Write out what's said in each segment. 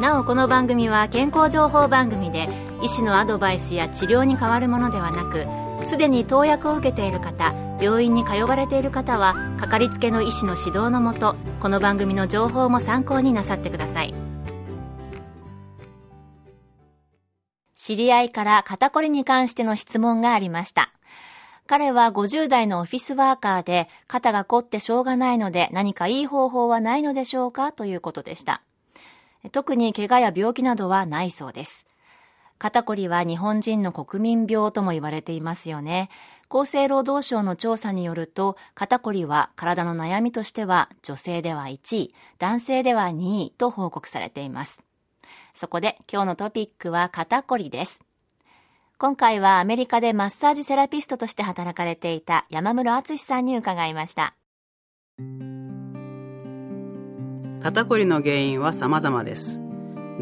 なおこの番組は健康情報番組で医師のアドバイスや治療に変わるものではなくすでに投薬を受けている方病院に通われている方はかかりつけの医師の指導のもとこの番組の情報も参考になさってください。知り合いから肩こりに関しての質問がありました。彼は50代のオフィスワーカーで肩が凝ってしょうがないので何かいい方法はないのでしょうか？ということでした。特に怪我や病気などはないそうです肩こりは日本人の国民病とも言われていますよね。厚生労働省の調査によると、肩こりは体の悩みとしては女性では1位、男性では2位と報告されています。そこで今日のトピックは肩こりです。今回はアメリカでマッサージセラピストとして働かれていた山室敦さんに伺いました。肩こりの原因は様々です。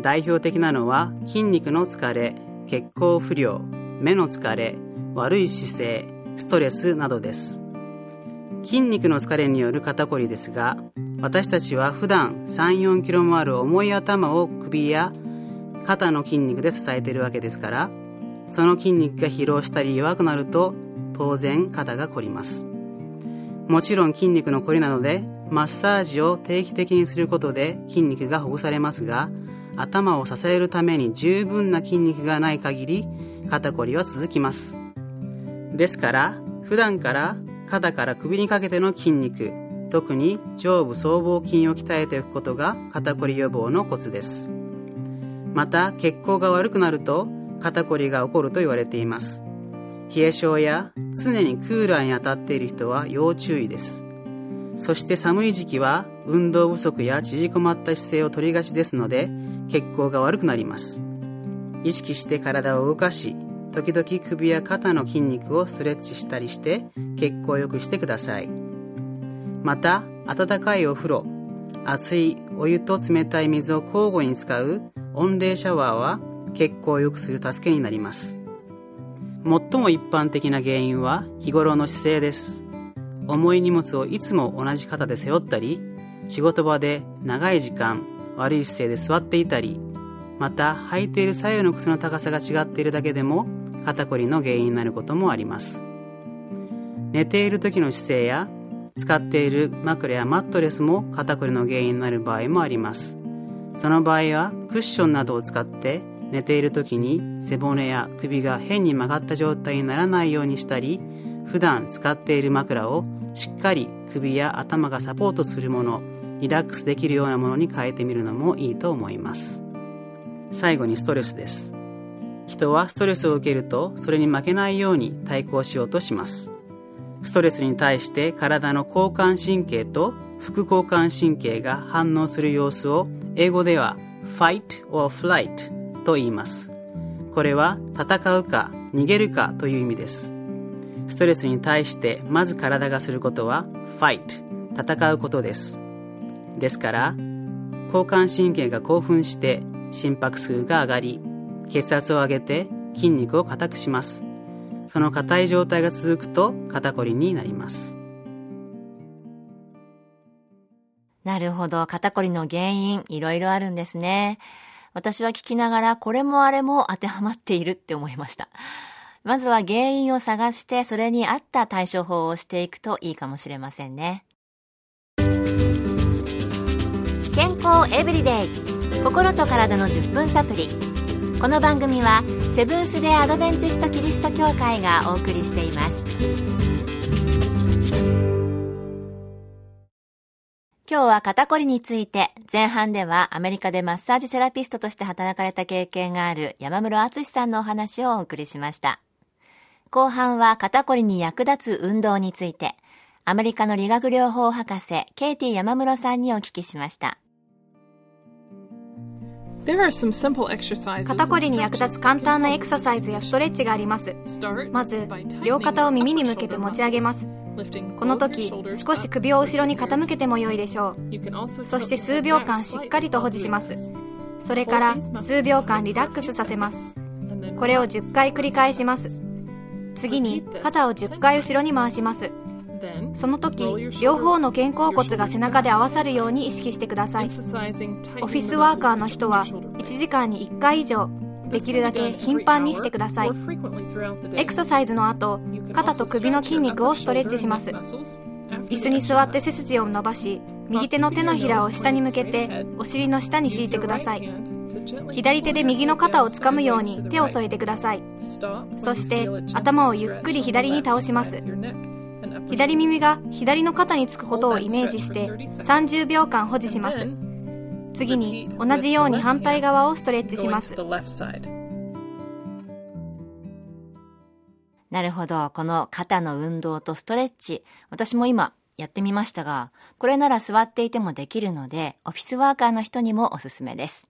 代表的なのは筋肉の疲れ、血行不良、目の疲れ、悪い姿勢、ストレスなどです。筋肉の疲れによる肩こりですが、私たちは普段3、4キロもある重い頭を首や肩の筋肉で支えているわけですから、その筋肉が疲労したり弱くなると当然肩が凝ります。もちろん筋肉の凝りなのでマッサージを定期的にすることで筋肉がほぐされますが、頭を支えるために十分な筋肉がない限り肩こりは続きます。ですから普段から肩から首にかけての筋肉特に上部僧帽筋を鍛えておくことが肩こり予防のコツです。また血行が悪くなると肩こりが起こると言われています。冷え性や常にクーラーに当たっている人は要注意です。そして寒い時期は運動不足や縮こまった姿勢を取りがちですので血行が悪くなります。意識して体を動かし時々首や肩の筋肉をストレッチしたりして血行を良くしてください。また温かいお風呂熱いお湯と冷たい水を交互に使う温冷シャワーは血行を良くする助けになります。最も一般的な原因は日頃の姿勢です。重い荷物をいつも同じ肩で背負ったり仕事場で長い時間悪い姿勢で座っていたりまた履いている左右の靴の高さが違っているだけでも肩こりの原因になることもあります。寝ている時の姿勢や使っている枕やマットレスも肩こりの原因になる場合もあります。その場合はクッションなどを使って寝ている時に背骨や首が変に曲がった状態にならないようにしたり普段使っている枕をしっかり首や頭がサポートするものリラックスできるようなものに変えてみるのもいいと思います。最後にストレスです。人はストレスを受けるとそれに負けないように対抗しようとします。ストレスに対して体の交感神経と副交感神経が反応する様子を英語では fight or flight と言います。これは戦うか逃げるかという意味です。ストレスに対してまず体がすることは fight 戦うことです。ですから交感神経が興奮して心拍数が上がり血圧を上げて筋肉を硬くします。その硬い状態が続くと肩こりになります。なるほど。肩こりの原因いろいろあるんですね。私は聞きながらこれもあれも当てはまっているって思いました。まずは原因を探してそれに合った対処法をしていくといいかもしれませんね。健康エブリデイ。心と体の10分サプリ。この番組はセブンス・デ・アドベンチスト・キリスト教会がお送りしています。今日は肩こりについて前半ではアメリカでマッサージセラピストとして働かれた経験がある山室敦さんのお話をお送りしました。後半は肩こりに役立つ運動についてアメリカの理学療法博士ケイティ山室さんにお聞きしました。肩こりに役立つ簡単なエクササイズやストレッチがあります。まず両肩を耳に向けて持ち上げますこの時少し首を後ろに傾けても良いでしょう。そして数秒間しっかりと保持します。それから数秒間リラックスさせます。これを10回繰り返します。次に肩を10回後ろに回します。その時両方の肩甲骨が背中で合わさるように意識してください。オフィスワーカーの人は1時間に1回以上できるだけ頻繁にしてください。エクササイズの後肩と首の筋肉をストレッチします。椅子に座って背筋を伸ばし右手の手のひらを下に向けてお尻の下に敷いてください。左手で右の肩をつかむように手を添えてください。そして頭をゆっくり左に倒します。左耳が左の肩につくことをイメージして30秒間保持します。次に同じように反対側をストレッチします。なるほど。この肩の運動とストレッチ私も今やってみましたがこれなら座っていてもできるのでオフィスワーカーの人にもおすすめです。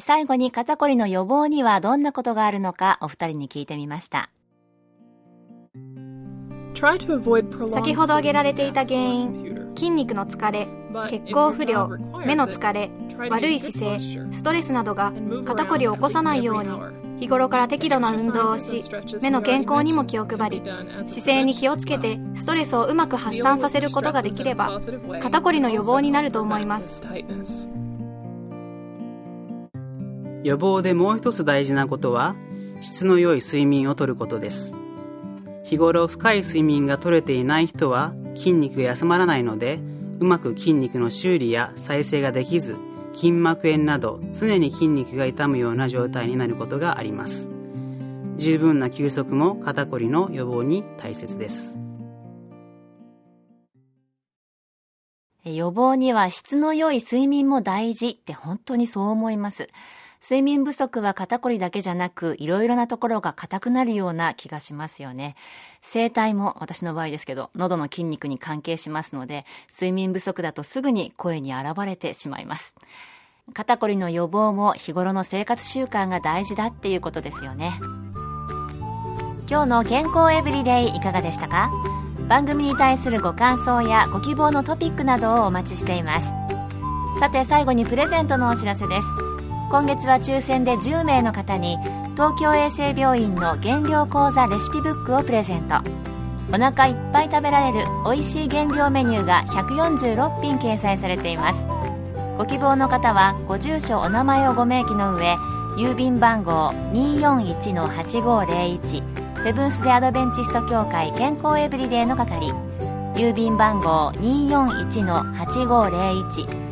最後に肩こりの予防にはどんなことがあるのかお二人に聞いてみました。先ほど挙げられていた原因筋肉の疲れ血行不良目の疲れ悪い姿勢ストレスなどが肩こりを起こさないように日頃から適度な運動をし目の健康にも気を配り姿勢に気をつけてストレスをうまく発散させることができれば肩こりの予防になると思います。予防でもう一つ大事なことは質の良い睡眠をとることです。日頃深い睡眠が取れていない人は筋肉が休まらないのでうまく筋肉の修理や再生ができず筋膜炎など常に筋肉が痛むような状態になることがあります。十分な休息も肩こりの予防に大切です。予防には質の良い睡眠も大事って本当にそう思います。睡眠不足は肩こりだけじゃなく、いろいろなところが硬くなるような気がしますよね。声帯も私の場合ですけど、喉の筋肉に関係しますので、睡眠不足だとすぐに声に現れてしまいます。肩こりの予防も日頃の生活習慣が大事だっていうことですよね。今日の健康エブリデイいかがでしたか？番組に対するご感想やご希望のトピックなどをお待ちしています。さて最後にプレゼントのお知らせです。今月は抽選で10名の方に東京衛生病院の減量講座レシピブックをプレゼント。お腹いっぱい食べられる美味しい減量メニューが146品掲載されています。ご希望の方はご住所お名前をご明記の上郵便番号241-8501セブンス・デ・アドベンチスト協会健康エブリデイの係。郵便番号241-8501